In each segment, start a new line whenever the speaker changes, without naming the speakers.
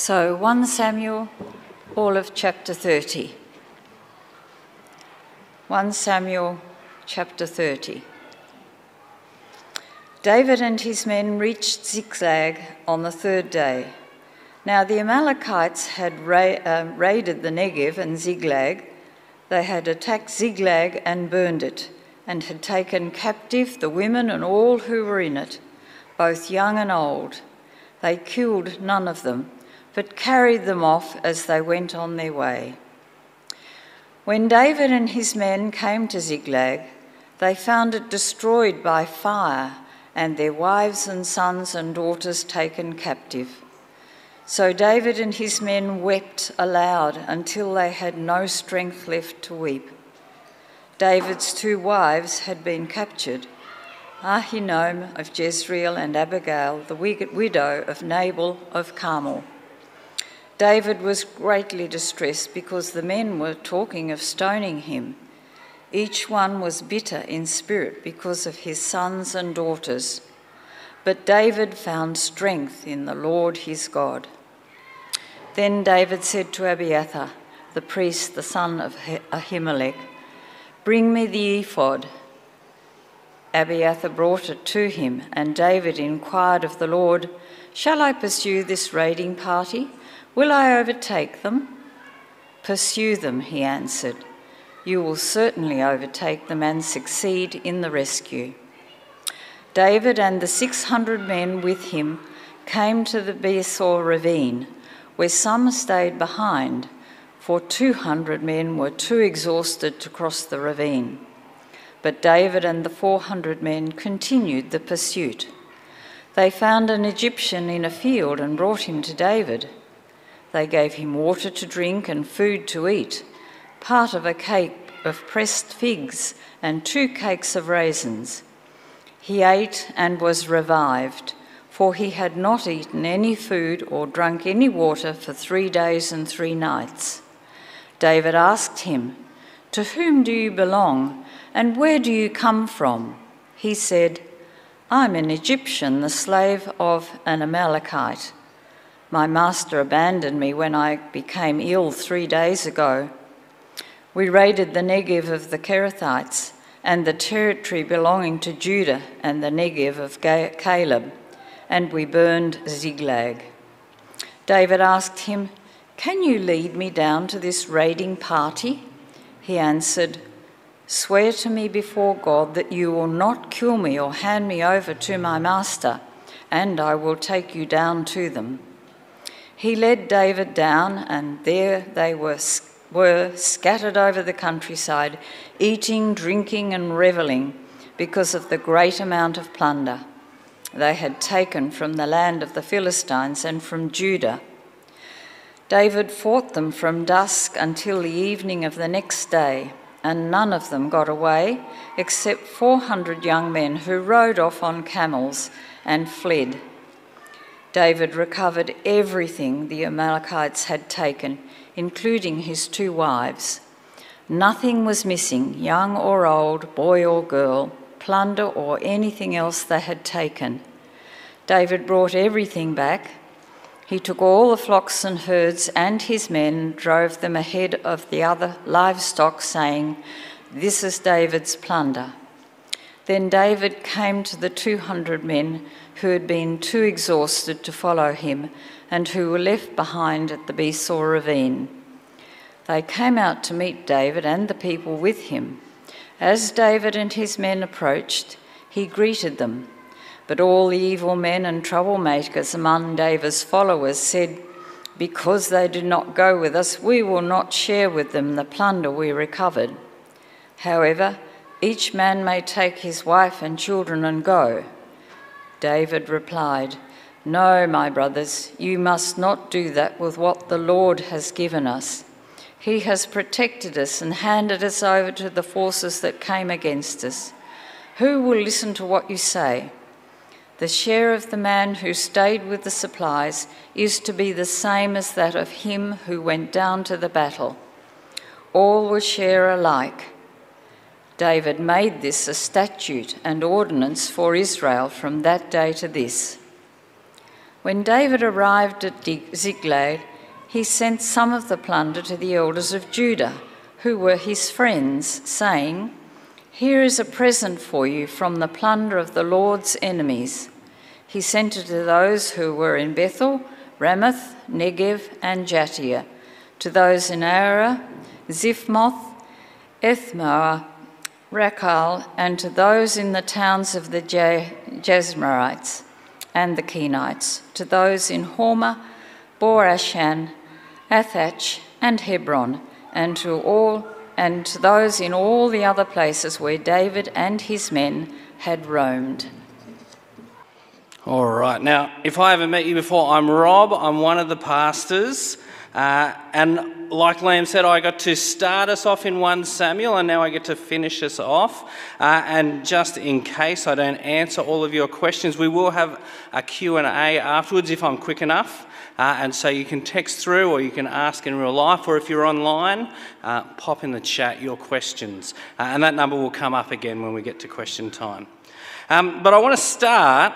So, 1 Samuel, all of chapter 30. 1 Samuel, chapter 30. David and his men reached Ziklag on the third day. Now, the Amalekites had ra- uh, raided the Negev and Ziklag. They had attacked Ziklag and burned it, and had taken captive the women and all who were in it, both young and old. They killed none of them but carried them off as they went on their way. When David and his men came to Ziklag, they found it destroyed by fire and their wives and sons and daughters taken captive. So David and his men wept aloud until they had no strength left to weep. David's two wives had been captured Ahinoam of Jezreel and Abigail, the widow of Nabal of Carmel. David was greatly distressed because the men were talking of stoning him. Each one was bitter in spirit because of his sons and daughters. But David found strength in the Lord his God. Then David said to Abiathar, the priest, the son of Ahimelech, Bring me the ephod. Abiathar brought it to him, and David inquired of the Lord, Shall I pursue this raiding party? Will I overtake them? Pursue them, he answered. You will certainly overtake them and succeed in the rescue. David and the 600 men with him came to the Besor ravine, where some stayed behind, for 200 men were too exhausted to cross the ravine. But David and the 400 men continued the pursuit. They found an Egyptian in a field and brought him to David. They gave him water to drink and food to eat, part of a cake of pressed figs and two cakes of raisins. He ate and was revived, for he had not eaten any food or drunk any water for three days and three nights. David asked him, To whom do you belong, and where do you come from? He said, I'm an Egyptian, the slave of an Amalekite. My master abandoned me when I became ill three days ago. We raided the Negev of the Kerethites and the territory belonging to Judah and the Negev of Caleb, and we burned Ziklag. David asked him, Can you lead me down to this raiding party? He answered, Swear to me before God that you will not kill me or hand me over to my master, and I will take you down to them. He led David down, and there they were, were scattered over the countryside, eating, drinking, and revelling because of the great amount of plunder they had taken from the land of the Philistines and from Judah. David fought them from dusk until the evening of the next day, and none of them got away except 400 young men who rode off on camels and fled David recovered everything the Amalekites had taken, including his two wives. Nothing was missing, young or old, boy or girl, plunder or anything else they had taken. David brought everything back. He took all the flocks and herds and his men, drove them ahead of the other livestock, saying, This is David's plunder. Then David came to the 200 men who had been too exhausted to follow him and who were left behind at the Besor ravine. They came out to meet David and the people with him. As David and his men approached, he greeted them. But all the evil men and troublemakers among David's followers said, Because they did not go with us, we will not share with them the plunder we recovered. However, each man may take his wife and children and go. David replied, No, my brothers, you must not do that with what the Lord has given us. He has protected us and handed us over to the forces that came against us. Who will listen to what you say? The share of the man who stayed with the supplies is to be the same as that of him who went down to the battle. All will share alike. David made this a statute and ordinance for Israel from that day to this. When David arrived at Ziklag, he sent some of the plunder to the elders of Judah, who were his friends, saying, Here is a present for you from the plunder of the Lord's enemies. He sent it to those who were in Bethel, Ramoth, Negev, and Jattir, to those in Ara, Siphmoth, Ethmoa, Rakal, and to those in the towns of the Jezreelites and the Kenites, to those in Hormah, Bor-ashan, Athak, and Hebron, and to all and to those in all the other places where David and his men had roamed.
All right. Now, if I haven't met you before, I'm Rob. I'm one of the pastors. Uh, and like Liam said, I got to start us off in 1 Samuel, and now I get to finish us off. Uh, and just in case I don't answer all of your questions, we will have a Q&A afterwards if I'm quick enough. Uh, and so you can text through or you can ask in real life, or if you're online, uh, pop in the chat your questions. Uh, and that number will come up again when we get to question time. Um, but I want to start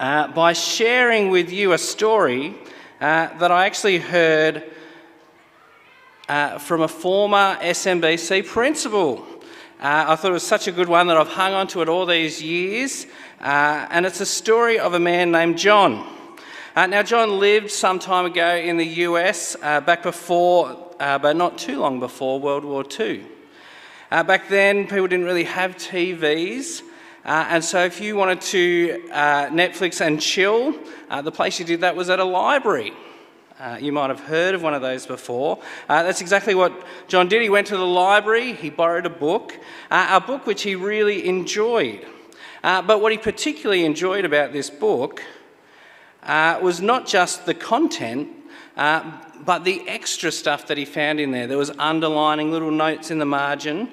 uh, by sharing with you a story uh, that I actually heard uh, from a former SMBC principal. Uh, I thought it was such a good one that I've hung on to it all these years. Uh, and it's a story of a man named John. Uh, now, John lived some time ago in the US, back before, but not too long before World War II. back then, people didn't really have TVs. Uh, and so, if you wanted to uh, Netflix and chill, uh, the place you did that was at a library. Uh, you might have heard of one of those before. Uh, that's exactly what John did. He went to the library, he borrowed a book, uh, a book which he really enjoyed. but what he particularly enjoyed about this book was not just the content, but the extra stuff that he found in there. There was underlining little notes in the margin.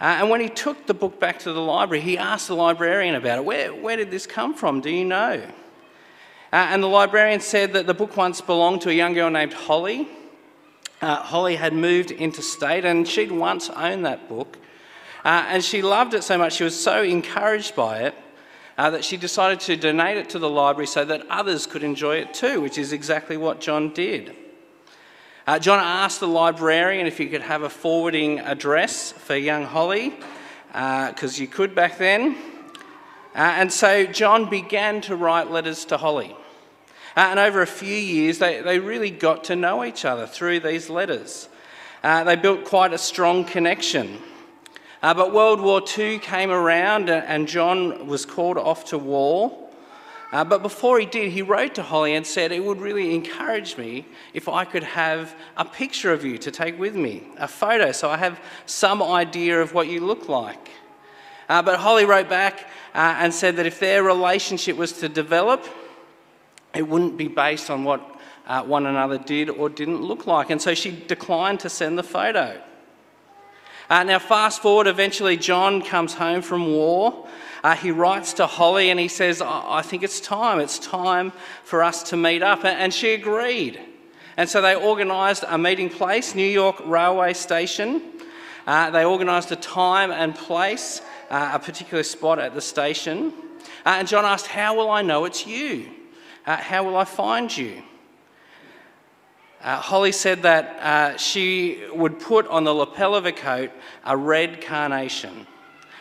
Uh, and when he took the book back to the library, he asked the librarian about it. Where, where did this come from? Do you know? Uh, and the librarian said that the book once belonged to a young girl named Holly. Uh, Holly had moved interstate and she'd once owned that book. Uh, and she loved it so much, she was so encouraged by it, uh, that she decided to donate it to the library so that others could enjoy it too, which is exactly what John did. Uh, John asked the librarian if he could have a forwarding address for young Holly, because uh, you could back then. Uh, and so John began to write letters to Holly. Uh, and over a few years, they, they really got to know each other through these letters. Uh, they built quite a strong connection. Uh, but World War II came around, and John was called off to war. Uh, but before he did, he wrote to Holly and said, It would really encourage me if I could have a picture of you to take with me, a photo, so I have some idea of what you look like. Uh, but Holly wrote back uh, and said that if their relationship was to develop, it wouldn't be based on what uh, one another did or didn't look like. And so she declined to send the photo. Uh, now, fast forward, eventually, John comes home from war. Uh, he writes to Holly and he says, I think it's time. It's time for us to meet up. And she agreed. And so they organised a meeting place, New York Railway Station. Uh, they organised a time and place, uh, a particular spot at the station. Uh, and John asked, How will I know it's you? Uh, how will I find you? Uh, Holly said that uh, she would put on the lapel of her coat a red carnation.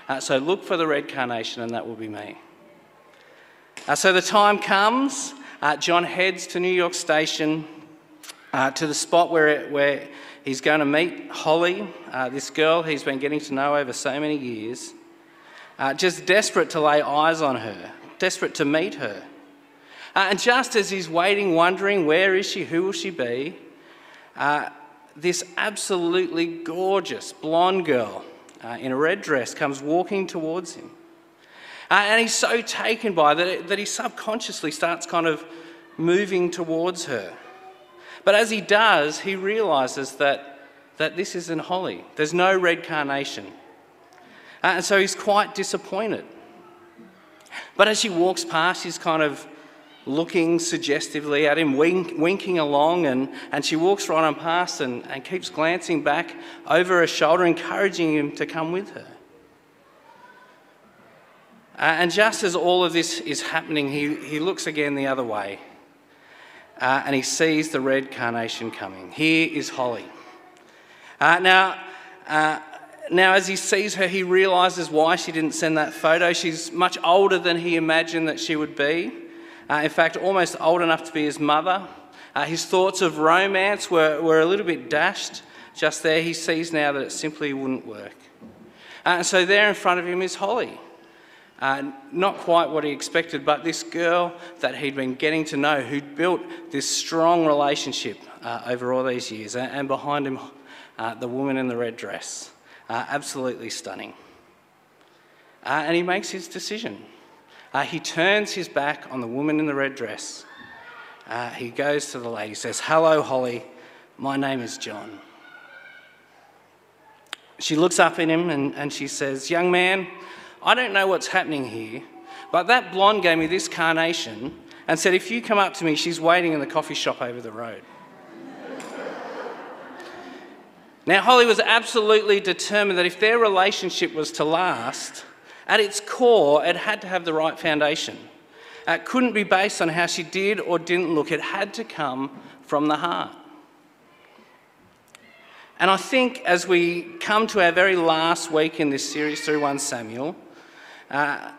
Uh, so look for the red carnation, and that will be me. Uh, so the time comes. Uh, John heads to New York Station uh, to the spot where, it, where he's going to meet Holly, this girl he's been getting to know over so many years. just desperate to lay eyes on her, desperate to meet her. Uh, and just as he's waiting, wondering, where is she? Who will she be? Uh, this absolutely gorgeous blonde girl uh, in a red dress comes walking towards him. Uh, and he's so taken by that, that he subconsciously starts kind of moving towards her. But as he does, he realizes that, that this isn't Holly. There's no red carnation. Uh, and so he's quite disappointed. But as she walks past, he's kind of looking suggestively at him, wink, winking along, and, and she walks right on past and, and keeps glancing back over her shoulder, encouraging him to come with her. Uh, and just as all of this is happening, he, he looks again the other way uh, and he sees the red carnation coming. Here is Holly. Uh, now, uh, now, as he sees her, he realizes why she didn't send that photo. She's much older than he imagined that she would be. Uh, in fact, almost old enough to be his mother. Uh, his thoughts of romance were, were a little bit dashed just there. He sees now that it simply wouldn't work. Uh, so, there in front of him is Holly. Uh, not quite what he expected, but this girl that he'd been getting to know, who'd built this strong relationship uh, over all these years, and, and behind him, uh, the woman in the red dress. Uh, absolutely stunning. Uh, and he makes his decision. Uh, he turns his back on the woman in the red dress. he goes to the lady, says, Hello, Holly, my name is John. She looks up at him and, and she says, Young man, I don't know what's happening here, but that blonde gave me this carnation and said, If you come up to me, she's waiting in the coffee shop over the road. now, Holly was absolutely determined that if their relationship was to last, at its core, it had to have the right foundation. It couldn't be based on how she did or didn't look, it had to come from the heart. And I think as we come to our very last week in this series through 1 Samuel, uh,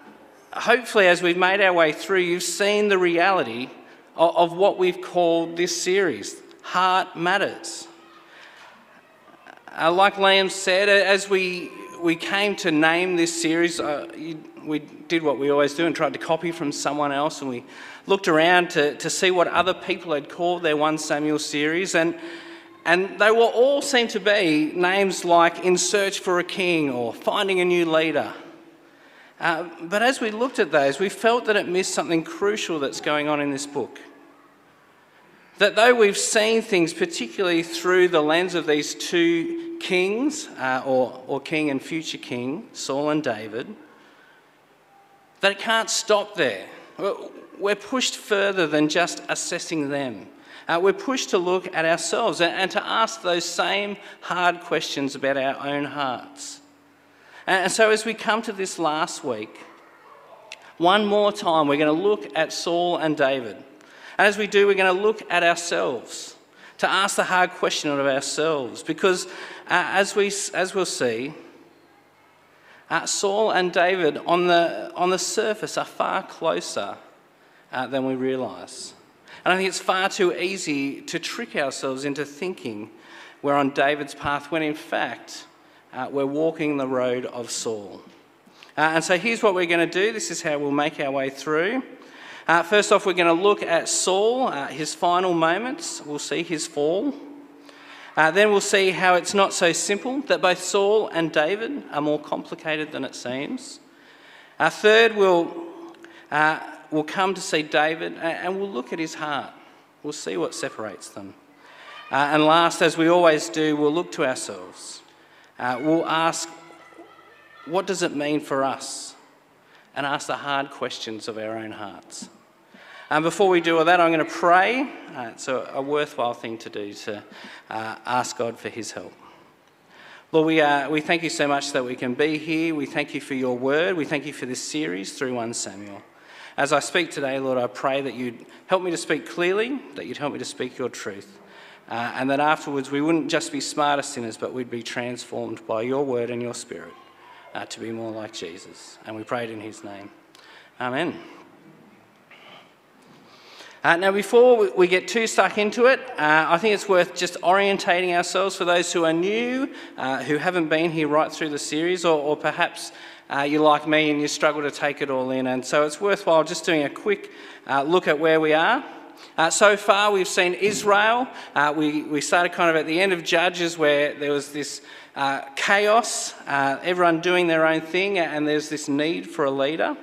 hopefully, as we've made our way through, you've seen the reality of, of what we've called this series Heart Matters. Uh, like Liam said, as we, we came to name this series, uh, you, we did what we always do and tried to copy from someone else, and we looked around to, to see what other people had called their 1 Samuel series. And, and they will all seem to be names like In Search for a King or Finding a New Leader uh, but as we looked at those, we felt that it missed something crucial that's going on in this book. That though we've seen things, particularly through the lens of these two kings, uh, or, or king and future king, Saul and David, that it can't stop there. We're pushed further than just assessing them. Uh, we're pushed to look at ourselves and, and to ask those same hard questions about our own hearts. And so, as we come to this last week, one more time, we're going to look at Saul and David. And as we do, we're going to look at ourselves, to ask the hard question of ourselves. Because uh, as, we, as we'll see, uh, Saul and David on the, on the surface are far closer uh, than we realise. And I think it's far too easy to trick ourselves into thinking we're on David's path when in fact uh, we're walking the road of Saul. Uh, and so here's what we're going to do this is how we'll make our way through. Uh, first off, we're going to look at Saul, uh, his final moments. We'll see his fall. Uh, then we'll see how it's not so simple, that both Saul and David are more complicated than it seems. Uh, third, we'll, we'll come to see David and we'll look at his heart. We'll see what separates them. and last, as we always do, we'll look to ourselves uh, we'll ask, what does it mean for us? And ask the hard questions of our own hearts. And before we do all that, I'm going to pray. Uh, it's a, a, worthwhile thing to do to uh, ask God for His help. Lord, we, uh, we thank you so much that we can be here. We thank you for your word. We thank you for this series through 1 Samuel. As I speak today, Lord, I pray that you'd help me to speak clearly, that you'd help me to speak your truth. Uh, and that afterwards we wouldn't just be smarter sinners, but we'd be transformed by your word and your spirit uh, to be more like Jesus. And we prayed in his name. Amen. Uh, now, before we get too stuck into it, uh, I think it's worth just orientating ourselves for those who are new, uh, who haven't been here right through the series, or, or perhaps uh, you're like me and you struggle to take it all in. And so it's worthwhile just doing a quick uh, look at where we are. Uh, so far, we've seen Israel. Uh, we, we started kind of at the end of Judges where there was this uh, chaos, uh, everyone doing their own thing, and there's this need for a leader.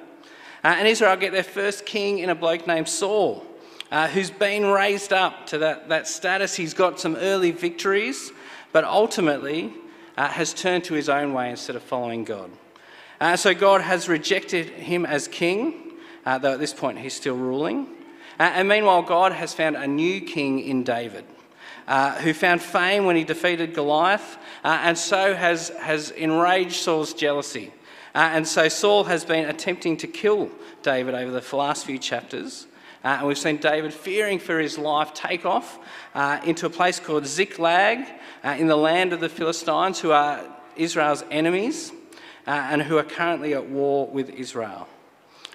And Israel get their first king in a bloke named Saul, uh, who's been raised up to that, that status. He's got some early victories, but ultimately has turned to his own way instead of following God. so God has rejected him as king, though at this point he's still ruling. Uh, and meanwhile, God has found a new king in David. Uh, who found fame when he defeated Goliath, uh, and so has, has enraged Saul's jealousy. Uh, and so Saul has been attempting to kill David over the last few chapters. Uh, and we've seen David, fearing for his life, take off uh, into a place called Ziklag uh, in the land of the Philistines, who are Israel's enemies uh, and who are currently at war with Israel.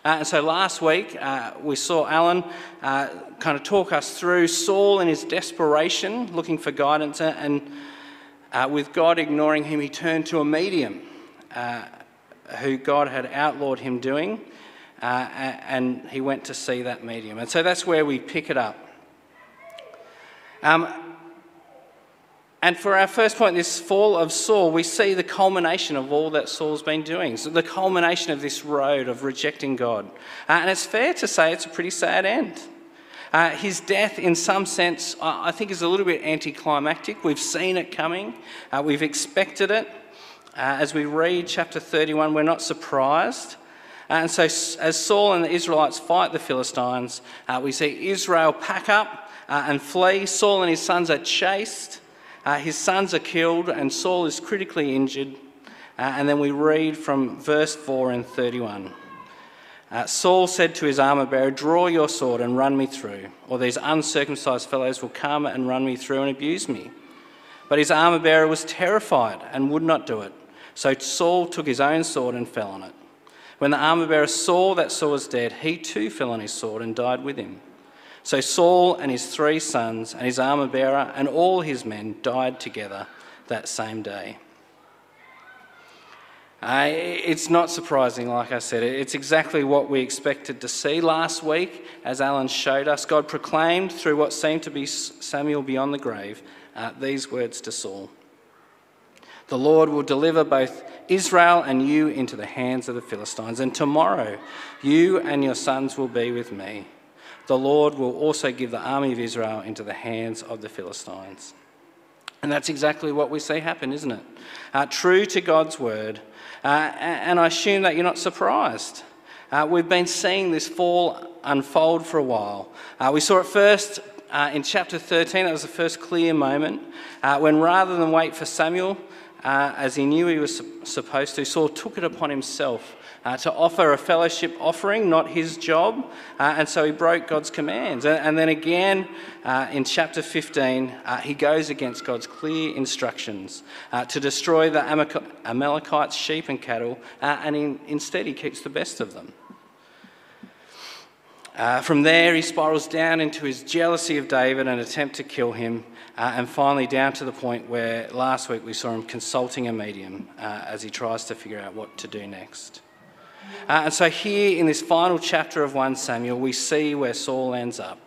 Uh, and so last week uh, we saw Alan kind of talk us through Saul in his desperation, looking for guidance, and with God ignoring him, he turned to a medium who God had outlawed him doing uh, and he went to see that medium. And so that's where we pick it up. Um, and for our first point, this fall of Saul, we see the culmination of all that Saul's been doing. So the culmination of this road of rejecting God. Uh, and it's fair to say it's a pretty sad end. Uh, his death, in some sense, I think is a little bit anticlimactic. We've seen it coming, uh, we've expected it. Uh, as we read chapter 31, we're not surprised. And so, as Saul and the Israelites fight the Philistines, uh, we see Israel pack up uh, and flee. Saul and his sons are chased, uh, his sons are killed, and Saul is critically injured. Uh, and then we read from verse 4 and 31. Uh, Saul said to his armor bearer, Draw your sword and run me through, or these uncircumcised fellows will come and run me through and abuse me. But his armor bearer was terrified and would not do it. So Saul took his own sword and fell on it. When the armor bearer saw that Saul was dead, he too fell on his sword and died with him. So Saul and his three sons and his armor bearer and all his men died together that same day. Uh, it's not surprising, like I said. It's exactly what we expected to see. Last week, as Alan showed us, God proclaimed through what seemed to be Samuel beyond the grave uh, these words to Saul The Lord will deliver both Israel and you into the hands of the Philistines. And tomorrow you and your sons will be with me. The Lord will also give the army of Israel into the hands of the Philistines. And that's exactly what we see happen, isn't it? Uh, true to God's word. Uh, and I assume that you're not surprised. Uh, we've been seeing this fall unfold for a while. Uh, we saw it first uh, in chapter 13, that was the first clear moment, uh, when rather than wait for Samuel, uh, as he knew he was supposed to, Saul took it upon himself uh, to offer a fellowship offering, not his job, uh, and so he broke God's commands. And, and then again uh, in chapter 15, uh, he goes against God's clear instructions uh, to destroy the Amalekites' sheep and cattle, and in, instead he keeps the best of them. From there, he spirals down into his jealousy of David and attempt to kill him, uh, and finally down to the point where last week we saw him consulting a medium uh, as he tries to figure out what to do next. Uh, and so, here in this final chapter of 1 Samuel, we see where Saul ends up,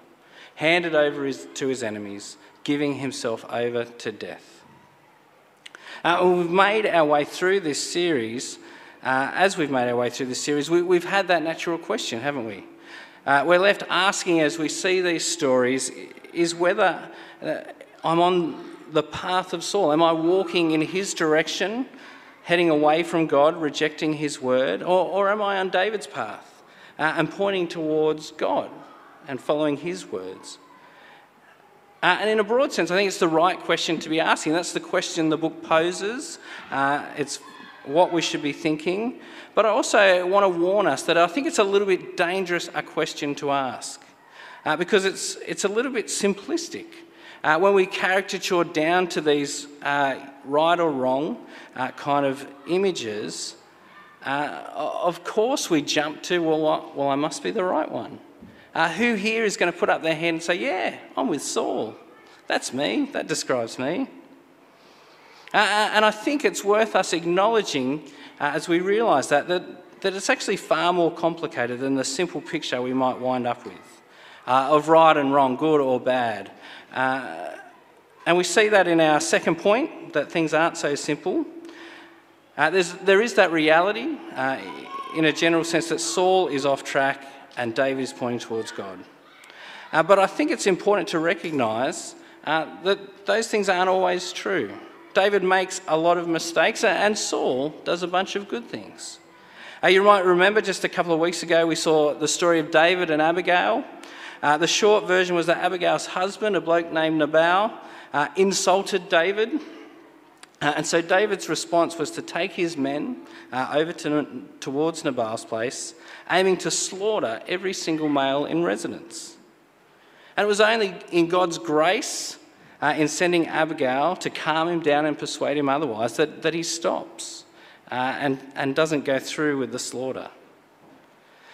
handed over his, to his enemies, giving himself over to death. Uh, we've made our way through this series. Uh, as we've made our way through this series, we, we've had that natural question, haven't we? Uh, we're left asking as we see these stories is whether I'm on the path of Saul. Am I walking in his direction, heading away from God, rejecting his word, or, or am I on David's path uh, and pointing towards God and following his words? Uh, and in a broad sense, I think it's the right question to be asking. That's the question the book poses. Uh, it's what we should be thinking. But I also want to warn us that I think it's a little bit dangerous a question to ask uh, because it's, it's a little bit simplistic. Uh, when we caricature down to these uh, right or wrong uh, kind of images, uh, of course we jump to, well, well, I must be the right one. Uh, who here is going to put up their hand and say, Yeah, I'm with Saul? That's me, that describes me. Uh, and I think it's worth us acknowledging as we realise that, that, that it's actually far more complicated than the simple picture we might wind up with uh, of right and wrong, good or bad. Uh, and we see that in our second point, that things aren't so simple. Uh, there is that reality, in a general sense, that Saul is off track and David is pointing towards God. but I think it's important to recognise that those things aren't always true. David makes a lot of mistakes, and Saul does a bunch of good things. Uh, you might remember just a couple of weeks ago, we saw the story of David and Abigail. Uh, the short version was that Abigail's husband, a bloke named Nabal, uh, insulted David. Uh, and so David's response was to take his men uh, over to, towards Nabal's place, aiming to slaughter every single male in residence. And it was only in God's grace, uh, in sending Abigail to calm him down and persuade him otherwise, that, that he stops uh, and, and doesn't go through with the slaughter.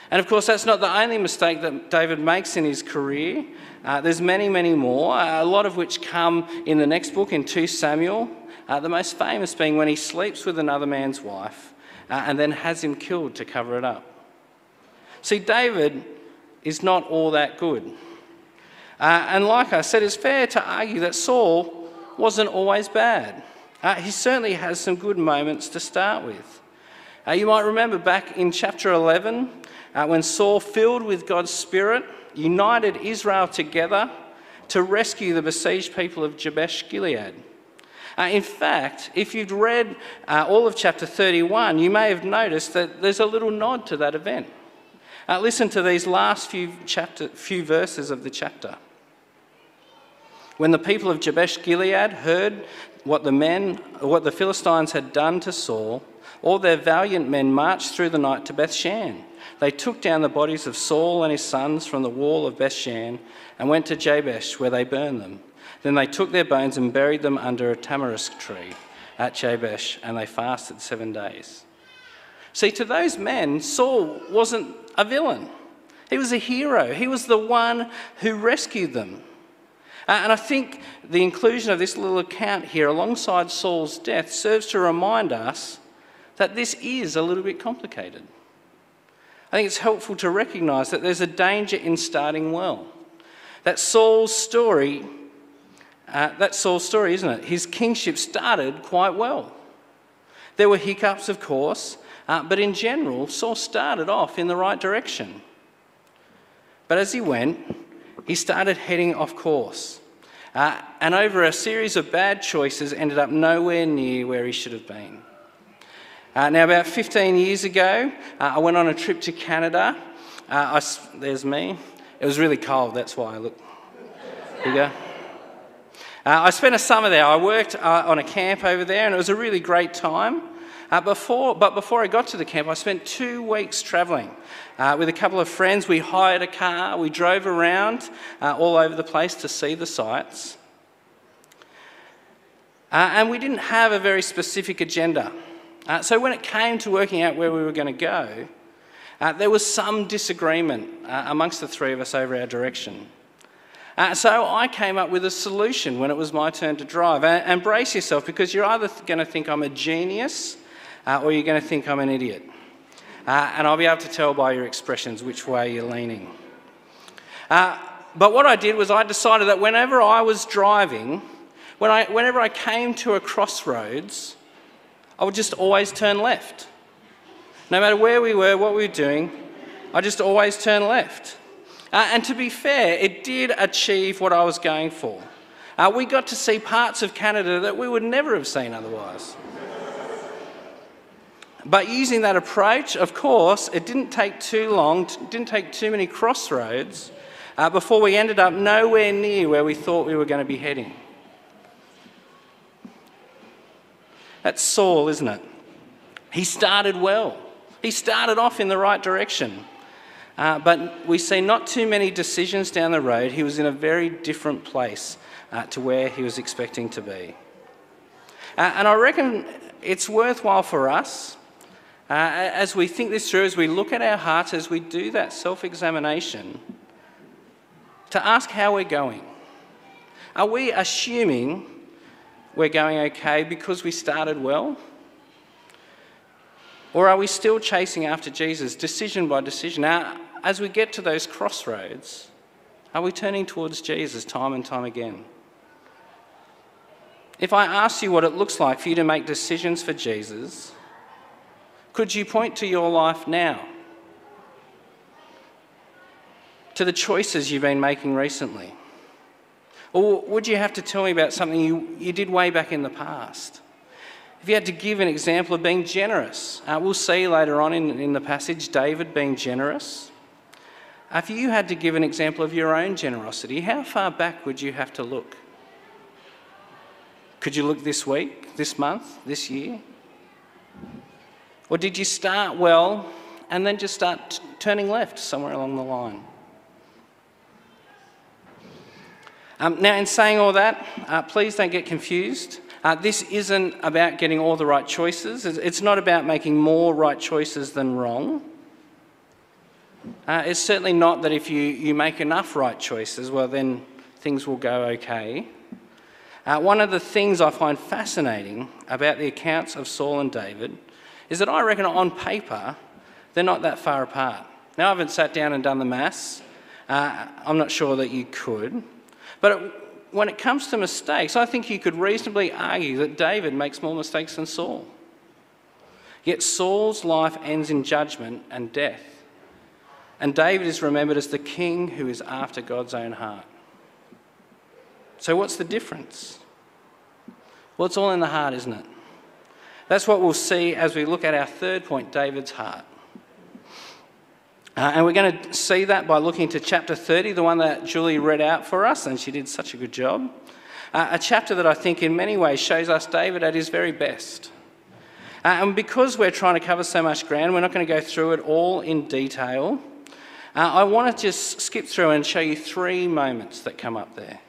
And of course, that's not the only mistake that David makes in his career. Uh, there's many, many more, a lot of which come in the next book, in 2 Samuel. Uh, the most famous being when he sleeps with another man's wife uh, and then has him killed to cover it up. See, David is not all that good. Uh, and like I said, it's fair to argue that Saul wasn't always bad. Uh, he certainly has some good moments to start with. Uh, you might remember back in chapter 11 uh, when Saul, filled with God's Spirit, united Israel together to rescue the besieged people of Jabesh Gilead. Uh, in fact, if you'd read uh, all of chapter 31, you may have noticed that there's a little nod to that event. Uh, listen to these last few, chapter, few verses of the chapter. When the people of Jabesh Gilead heard what the men, what the Philistines had done to Saul, all their valiant men marched through the night to Bethshan. They took down the bodies of Saul and his sons from the wall of Bethshan and went to Jabesh, where they burned them. Then they took their bones and buried them under a tamarisk tree at Jabesh, and they fasted seven days. See, to those men, Saul wasn't a villain. He was a hero. He was the one who rescued them. And I think the inclusion of this little account here alongside Saul's death serves to remind us that this is a little bit complicated. I think it's helpful to recognise that there's a danger in starting well. That Saul's story, uh, that's Saul's story, isn't it? His kingship started quite well. There were hiccups, of course, uh, but in general, Saul started off in the right direction. But as he went, he started heading off course. Uh, and over a series of bad choices, ended up nowhere near where he should have been. Uh, now, about 15 years ago, uh, I went on a trip to Canada. Uh, I, there's me. It was really cold, that's why I look bigger. Uh, I spent a summer there. I worked uh, on a camp over there, and it was a really great time. Uh, before, but before I got to the camp, I spent two weeks travelling uh, with a couple of friends. We hired a car, we drove around uh, all over the place to see the sights. And we didn't have a very specific agenda. Uh, so when it came to working out where we were going to go, uh, there was some disagreement amongst the three of us over our direction. Uh, so I came up with a solution when it was my turn to drive. And, and brace yourself because you're either going to think I'm a genius uh, or you're going to think I'm an idiot. Uh, and I'll be able to tell by your expressions which way you're leaning. Uh, but what I did was I decided that whenever I was driving, when I, whenever I came to a crossroads, I would just always turn left. No matter where we were, what we were doing, I just always turn left. Uh, and to be fair, it did achieve what I was going for. Uh, we got to see parts of Canada that we would never have seen otherwise. But using that approach, of course, it didn't take too long, didn't take too many crossroads uh, before we ended up nowhere near where we thought we were going to be heading. That's Saul, isn't it? He started well. He started off in the right direction. Uh, but we see not too many decisions down the road. He was in a very different place uh, to where he was expecting to be. Uh, and I reckon it's worthwhile for us uh, as we think this through, as we look at our hearts, as we do that self examination, to ask how we're going. Are we assuming we're going okay because we started well? Or are we still chasing after Jesus, decision by decision? Now, as we get to those crossroads, are we turning towards Jesus time and time again? If I ask you what it looks like for you to make decisions for Jesus, could you point to your life now? To the choices you've been making recently? Or would you have to tell me about something you, you did way back in the past? If you had to give an example of being generous, uh, we'll see later on in, in the passage David being generous. If you had to give an example of your own generosity, how far back would you have to look? Could you look this week, this month, this year? Or did you start well and then just start t- turning left somewhere along the line? Um, now, in saying all that, uh, please don't get confused. Uh, this isn't about getting all the right choices. It's not about making more right choices than wrong. Uh, it's certainly not that if you, you make enough right choices, well, then things will go okay. Uh, one of the things I find fascinating about the accounts of Saul and David is that I reckon on paper they're not that far apart. Now, I haven't sat down and done the maths. Uh, I'm not sure that you could. But when it comes to mistakes, I think you could reasonably argue that David makes more mistakes than Saul. Yet Saul's life ends in judgment and death. And David is remembered as the king who is after God's own heart. So, what's the difference? Well, it's all in the heart, isn't it? That's what we'll see as we look at our third point David's heart. Uh, and we're going to see that by looking to chapter 30, the one that Julie read out for us, and she did such a good job. Uh, a chapter that I think in many ways shows us David at his very best. Uh, and because we're trying to cover so much ground, we're not going to go through it all in detail. Uh, I want to just skip through and show you three moments that come up there.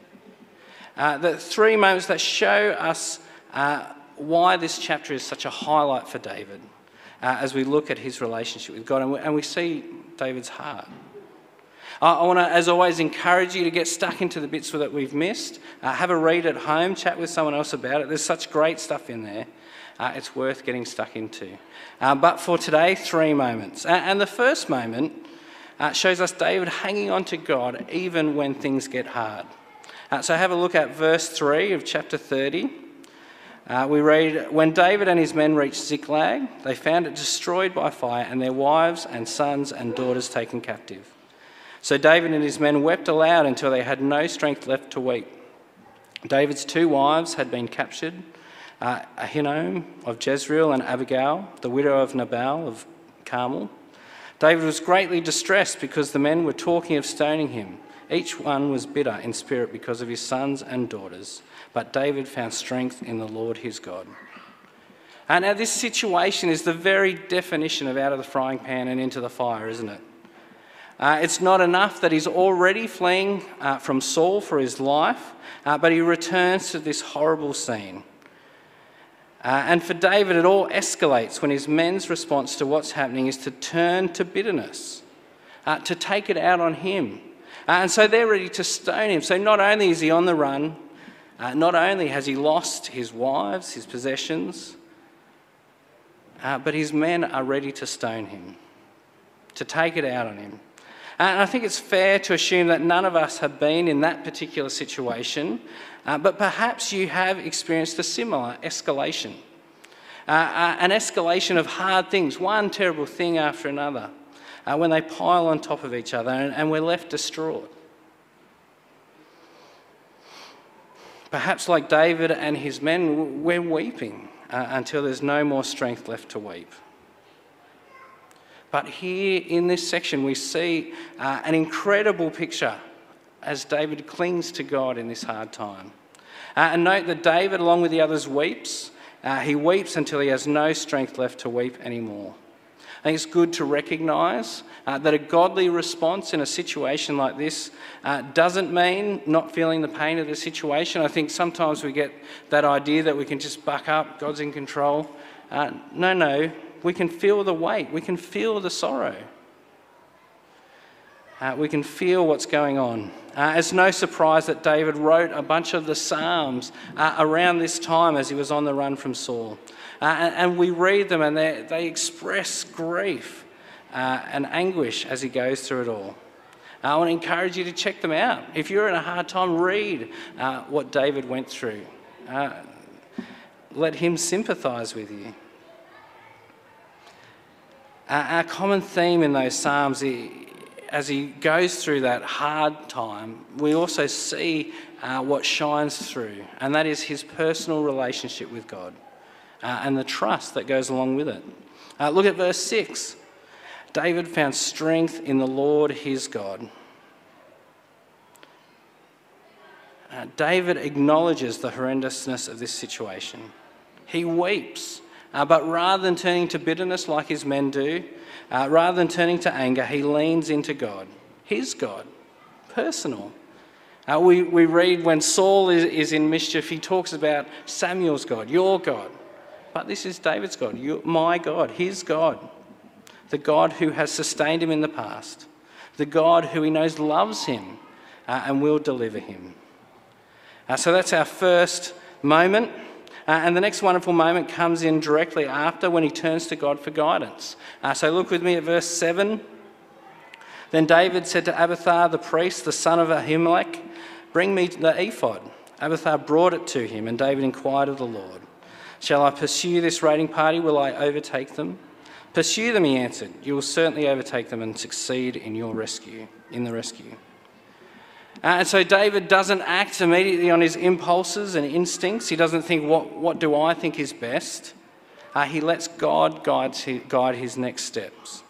Uh, the three moments that show us uh, why this chapter is such a highlight for David as we look at his relationship with God and we, and we see David's heart. I want to, as always, encourage you to get stuck into the bits that we've missed. Uh, have a read at home, chat with someone else about it. There's such great stuff in there. Uh, it's worth getting stuck into. Uh, but for today, three moments. and the first moment uh, shows us David hanging on to God even when things get hard. Uh, so have a look at verse 3 of chapter 30. Uh, we read, When David and his men reached Ziklag, they found it destroyed by fire, and their wives and sons and daughters taken captive. So David and his men wept aloud until they had no strength left to weep. David's two wives had been captured uh, Ahinoam of Jezreel and Abigail, the widow of Nabal of Carmel. David was greatly distressed because the men were talking of stoning him. Each one was bitter in spirit because of his sons and daughters. But David found strength in the Lord his God. And now, this situation is the very definition of out of the frying pan and into the fire, isn't it? Uh, it's not enough that he's already fleeing uh, from Saul for his life, uh, but he returns to this horrible scene. Uh, and for David, it all escalates when his men's response to what's happening is to turn to bitterness, uh, to take it out on him. Uh, and so they're ready to stone him. So not only is he on the run, uh, not only has he lost his wives, his possessions, uh, but his men are ready to stone him, to take it out on him. And I think it's fair to assume that none of us have been in that particular situation, uh, but perhaps you have experienced a similar escalation. Uh, uh, an escalation of hard things, one terrible thing after another, uh, when they pile on top of each other and, and we're left distraught. Perhaps, like David and his men, we're weeping uh, until there's no more strength left to weep. But here in this section, we see uh, an incredible picture as David clings to God in this hard time. Uh, and note that David, along with the others, weeps. Uh, he weeps until he has no strength left to weep anymore. I think it's good to recognise uh, that a godly response in a situation like this uh, doesn't mean not feeling the pain of the situation. I think sometimes we get that idea that we can just buck up, God's in control. Uh, no, no, we can feel the weight, we can feel the sorrow. Uh, we can feel what's going on. Uh, it's no surprise that David wrote a bunch of the Psalms uh, around this time as he was on the run from Saul. Uh, and, we read them and they, they express grief uh, and anguish as he goes through it all. I want to encourage you to check them out. If you're in a hard time, read uh, what David went through. let him sympathize with you. our common theme in those Psalms as he goes through that hard time, we also see uh, what shines through, and that is his personal relationship with God uh, and the trust that goes along with it. Uh, look at verse 6. David found strength in the Lord his God. Uh, David acknowledges the horrendousness of this situation. He weeps, uh, but rather than turning to bitterness like his men do, uh, rather than turning to anger, he leans into God, his God, personal. Uh, we, we read when Saul is, is in mischief, he talks about Samuel's God, your God. But this is David's God, you, my God, his God. The God who has sustained him in the past. The God who he knows loves him uh, and will deliver him. Uh, so that's our first moment. Uh, and the next wonderful moment comes in directly after when he turns to God for guidance. Uh, so look with me at verse 7. Then David said to Abiathar the priest, the son of Ahimelech, Bring me the ephod. Abiathar brought it to him, and David inquired of the Lord, Shall I pursue this raiding party? Will I overtake them? Pursue them, he answered. You will certainly overtake them and succeed in your rescue, in the rescue. Uh, and so David doesn't act immediately on his impulses and instincts. He doesn't think, what, what do I think is best? Uh, he lets God guide his, guide his next steps.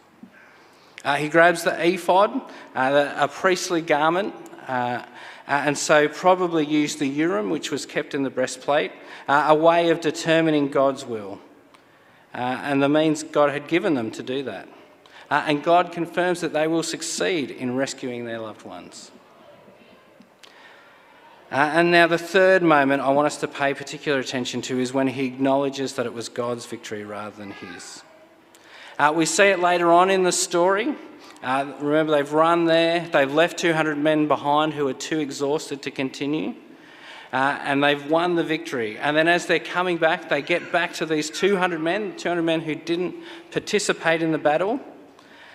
Uh, he grabs the ephod, uh, a priestly garment, uh, uh, and so probably used the urim, which was kept in the breastplate, a way of determining God's will. and the means God had given them to do that. and God confirms that they will succeed in rescuing their loved ones. Uh, and now, the third moment I want us to pay particular attention to is when he acknowledges that it was God's victory rather than his. Uh, we see it later on in the story. Uh, remember, they've run there, they've left 200 men behind who are too exhausted to continue, uh, and they've won the victory. And then, as they're coming back, they get back to these 200 men, 200 men who didn't participate in the battle.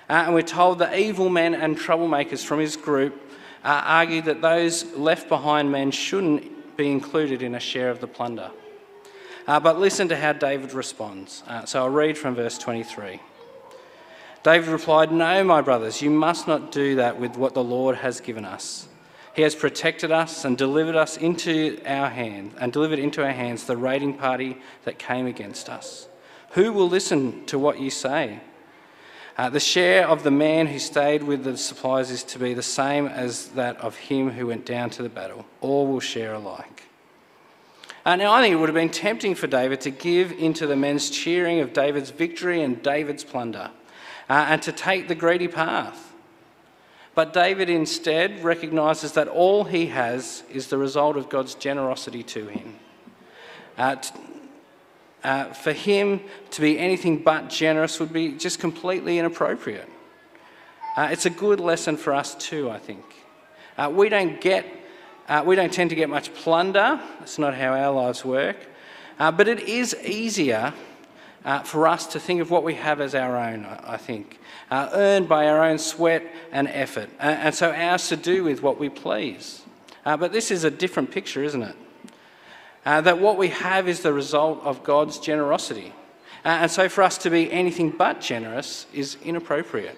Uh, and we're told the evil men and troublemakers from his group uh, that those left behind men shouldn't be included in a share of the plunder. Uh, but listen to how David responds. Uh, so I'll read from verse 23. David replied, No, my brothers, you must not do that with what the Lord has given us. He has protected us and delivered us into our hand and delivered into our hands the raiding party that came against us. Who will listen to what you say? Uh, the share of the man who stayed with the supplies is to be the same as that of him who went down to the battle. All will share alike. Uh, now, I think it would have been tempting for David to give into the men's cheering of David's victory and David's plunder, uh, and to take the greedy path. But David instead recognises that all he has is the result of God's generosity to him. Uh, uh, for him to be anything but generous would be just completely inappropriate. Uh, it's a good lesson for us too, I think. Uh, we don't get, uh, we don't tend to get much plunder. That's not how our lives work. Uh, but it is easier uh, for us to think of what we have as our own, I think, earned by our own sweat and effort, and so ours to do with what we please. but this is a different picture, isn't it? Uh, that what we have is the result of God's generosity. Uh, and so for us to be anything but generous is inappropriate.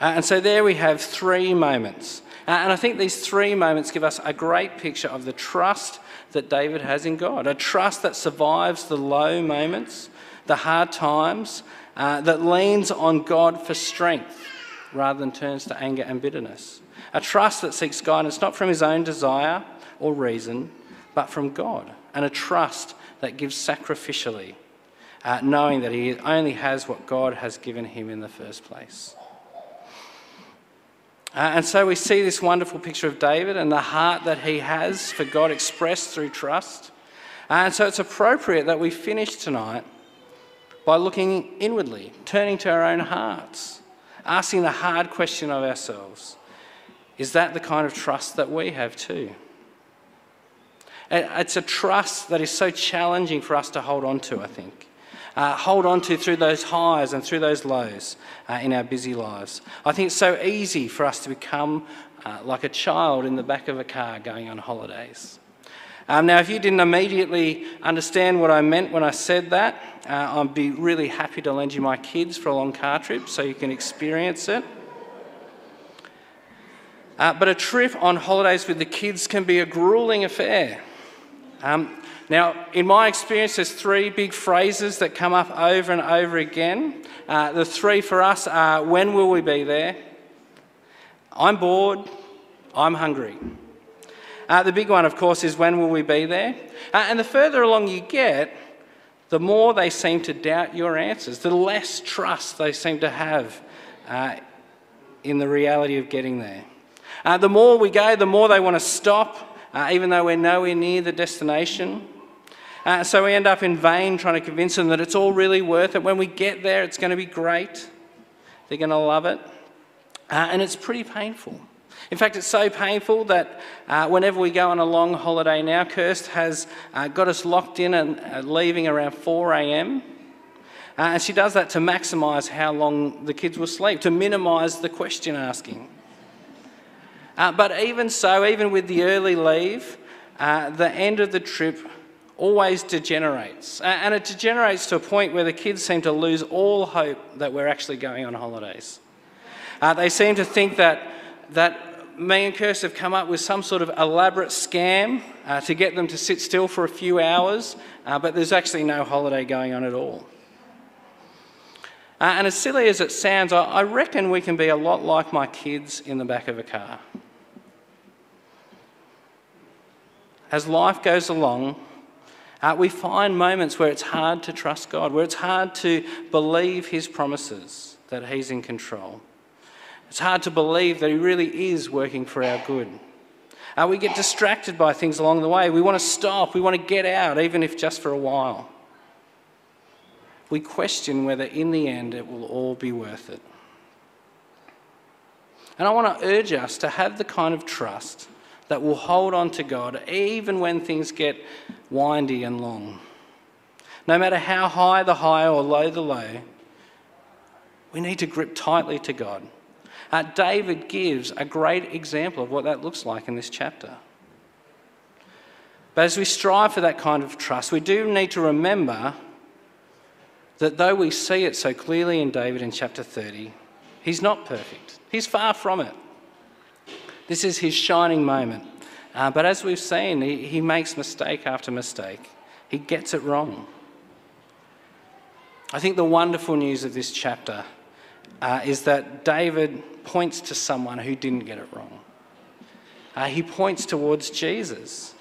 Uh, and so there we have three moments. Uh, and I think these three moments give us a great picture of the trust that David has in God a trust that survives the low moments, the hard times, uh, that leans on God for strength rather than turns to anger and bitterness. A trust that seeks guidance not from his own desire or reason, but from God, and a trust that gives sacrificially, uh, knowing that he only has what God has given him in the first place. Uh, and so we see this wonderful picture of David and the heart that he has for God expressed through trust. Uh, and so it's appropriate that we finish tonight by looking inwardly, turning to our own hearts, asking the hard question of ourselves Is that the kind of trust that we have too? It's a trust that is so challenging for us to hold on to, I think. Uh, hold on to through those highs and through those lows uh, in our busy lives. I think it's so easy for us to become uh, like a child in the back of a car going on holidays. Um, now, if you didn't immediately understand what I meant when I said that, uh, I'd be really happy to lend you my kids for a long car trip so you can experience it. Uh, but a trip on holidays with the kids can be a grueling affair. Um, now, in my experience, there's three big phrases that come up over and over again. Uh, the three for us are when will we be there? I'm bored, I'm hungry. Uh, the big one, of course, is when will we be there? Uh, and the further along you get, the more they seem to doubt your answers, the less trust they seem to have uh, in the reality of getting there. Uh, the more we go, the more they want to stop, uh, even though we're nowhere near the destination. Uh, so we end up in vain trying to convince them that it's all really worth it. When we get there, it's going to be great. They're going to love it. Uh, and it's pretty painful. In fact, it's so painful that uh, whenever we go on a long holiday now, Kirst has uh, got us locked in and uh, leaving around 4 a.m. Uh, and she does that to maximise how long the kids will sleep, to minimise the question asking. But even so, even with the early leave, the end of the trip always degenerates. and it degenerates to a point where the kids seem to lose all hope that we're actually going on holidays. they seem to think that, that me and Kirst have come up with some sort of elaborate scam uh, to get them to sit still for a few hours, uh, but there's actually no holiday going on at all. Uh, and as silly as it sounds, I, I reckon we can be a lot like my kids in the back of a car. As life goes along, uh, we find moments where it's hard to trust God, where it's hard to believe His promises that He's in control. It's hard to believe that He really is working for our good. Uh, we get distracted by things along the way. We want to stop, we want to get out, even if just for a while. We question whether in the end it will all be worth it. And I want to urge us to have the kind of trust that will hold on to God even when things get windy and long. No matter how high the high or low the low, we need to grip tightly to God uh, David gives a great example of what that looks like in this chapter. But as we strive for that kind of trust, we do need to remember that though we see it so clearly in David in chapter 30, he's not perfect. He's far from it. This is his shining moment. Uh, but as we've seen, he, he makes mistake after mistake. He gets it wrong. I think the wonderful news of this chapter uh, is that David points to someone who didn't get it wrong. Uh, he points towards Jesus,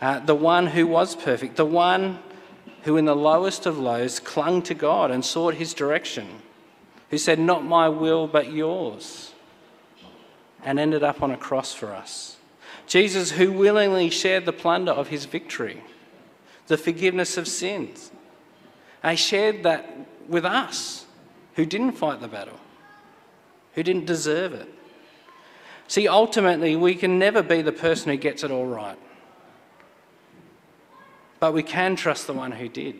uh, the one who was perfect, the one who, in the lowest of lows, clung to God and sought his direction, who said, Not my will, but yours, and ended up on a cross for us. Jesus, who willingly shared the plunder of his victory, the forgiveness of sins. He shared that with us who didn't fight the battle, who didn't deserve it. See, ultimately, we can never be the person who gets it all right. But we can trust the one who did.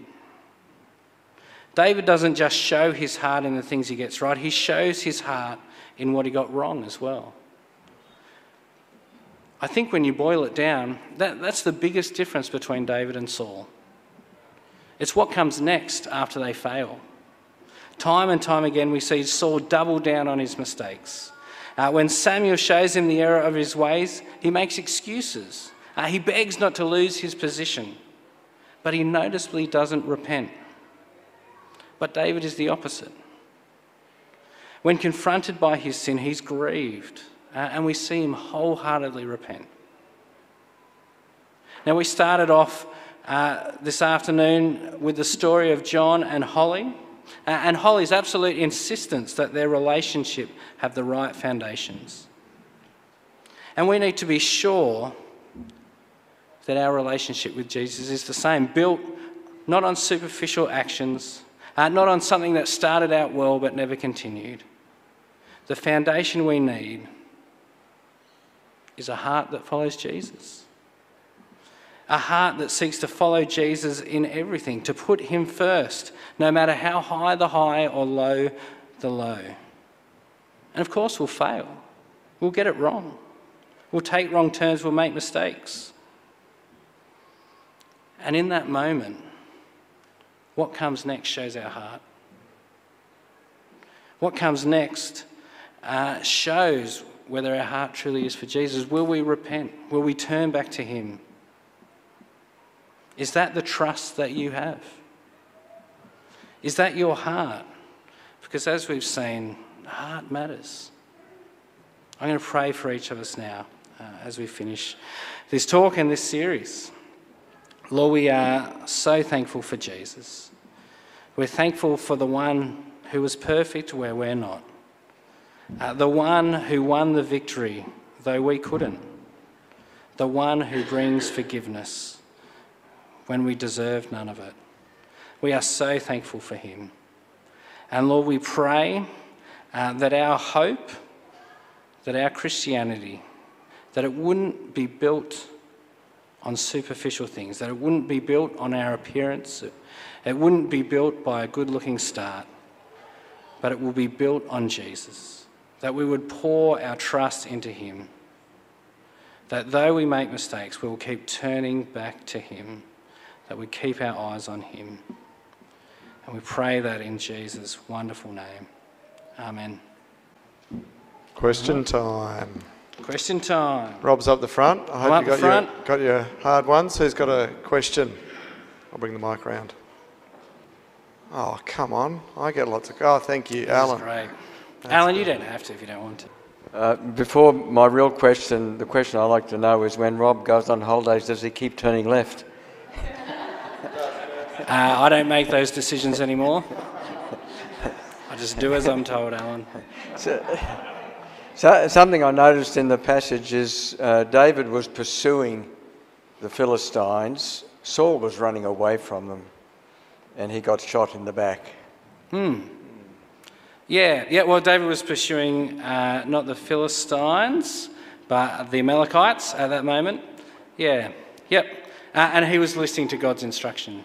David doesn't just show his heart in the things he gets right, he shows his heart in what he got wrong as well. I think when you boil it down, that, that's the biggest difference between David and Saul. It's what comes next after they fail. Time and time again, we see Saul double down on his mistakes. Uh, when Samuel shows him the error of his ways, he makes excuses. Uh, he begs not to lose his position, but he noticeably doesn't repent. But David is the opposite. When confronted by his sin, he's grieved, uh, and we see him wholeheartedly repent. Now, we started off uh, this afternoon with the story of John and Holly. And Holly's absolute insistence that their relationship have the right foundations. And we need to be sure that our relationship with Jesus is the same, built not on superficial actions, uh, not on something that started out well but never continued. The foundation we need is a heart that follows Jesus a heart that seeks to follow Jesus in everything, to put him first, no matter how high the high or low the low. And of course, we'll fail. We'll get it wrong. We'll take wrong turns, we'll make mistakes. And in that moment, what comes next shows our heart. What comes next uh, shows whether our heart truly is for Jesus. Will we repent? Will we turn back to Him? Is that the trust that you have? Is that your heart? Because as we've seen, heart matters. I'm going to pray for each of us now uh, as we finish this talk and this series. Lord, we are so thankful for Jesus. We're thankful for the one who was perfect where we're not, uh, the one who won the victory though we couldn't, the one who brings forgiveness when we deserve none of it. We are so thankful for him. And Lord, we pray uh, that our hope, that our Christianity, that it wouldn't be built on superficial things, that it wouldn't be built on our appearance, it wouldn't be built by a good looking start, but it will be built on Jesus. That we would pour our trust into Him. That though we make mistakes, we will keep turning back to Him. That we keep our eyes on Him. And we pray that in Jesus' wonderful name. Amen.
Question time.
Question time.
Rob's up the front. I hope
up
you got
the front.
your got your hard ones. Who's got a question? I'll bring the mic round. Oh, come on. I get lots of. Oh, thank you,
That's
Alan.
great. Alan, you don't have to if you don't want to.
Uh, before my real question, the question I'd like to know is when Rob goes on holidays, does he keep turning left?
Uh, I don't make those decisions anymore. I just do as I'm told, Alan.
So, so, something I noticed in the passage is uh, David was pursuing the Philistines, Saul was running away from them, and he got shot in the back. Hmm.
Yeah, yeah. Well, David was pursuing uh, not the Philistines, but the Amalekites at that moment. Yeah, yep. Uh, and he was listening to God's instructions.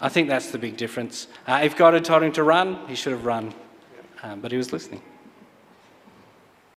I think that's the big difference. Uh, if God had told him to run, he should have run, um, but he was listening.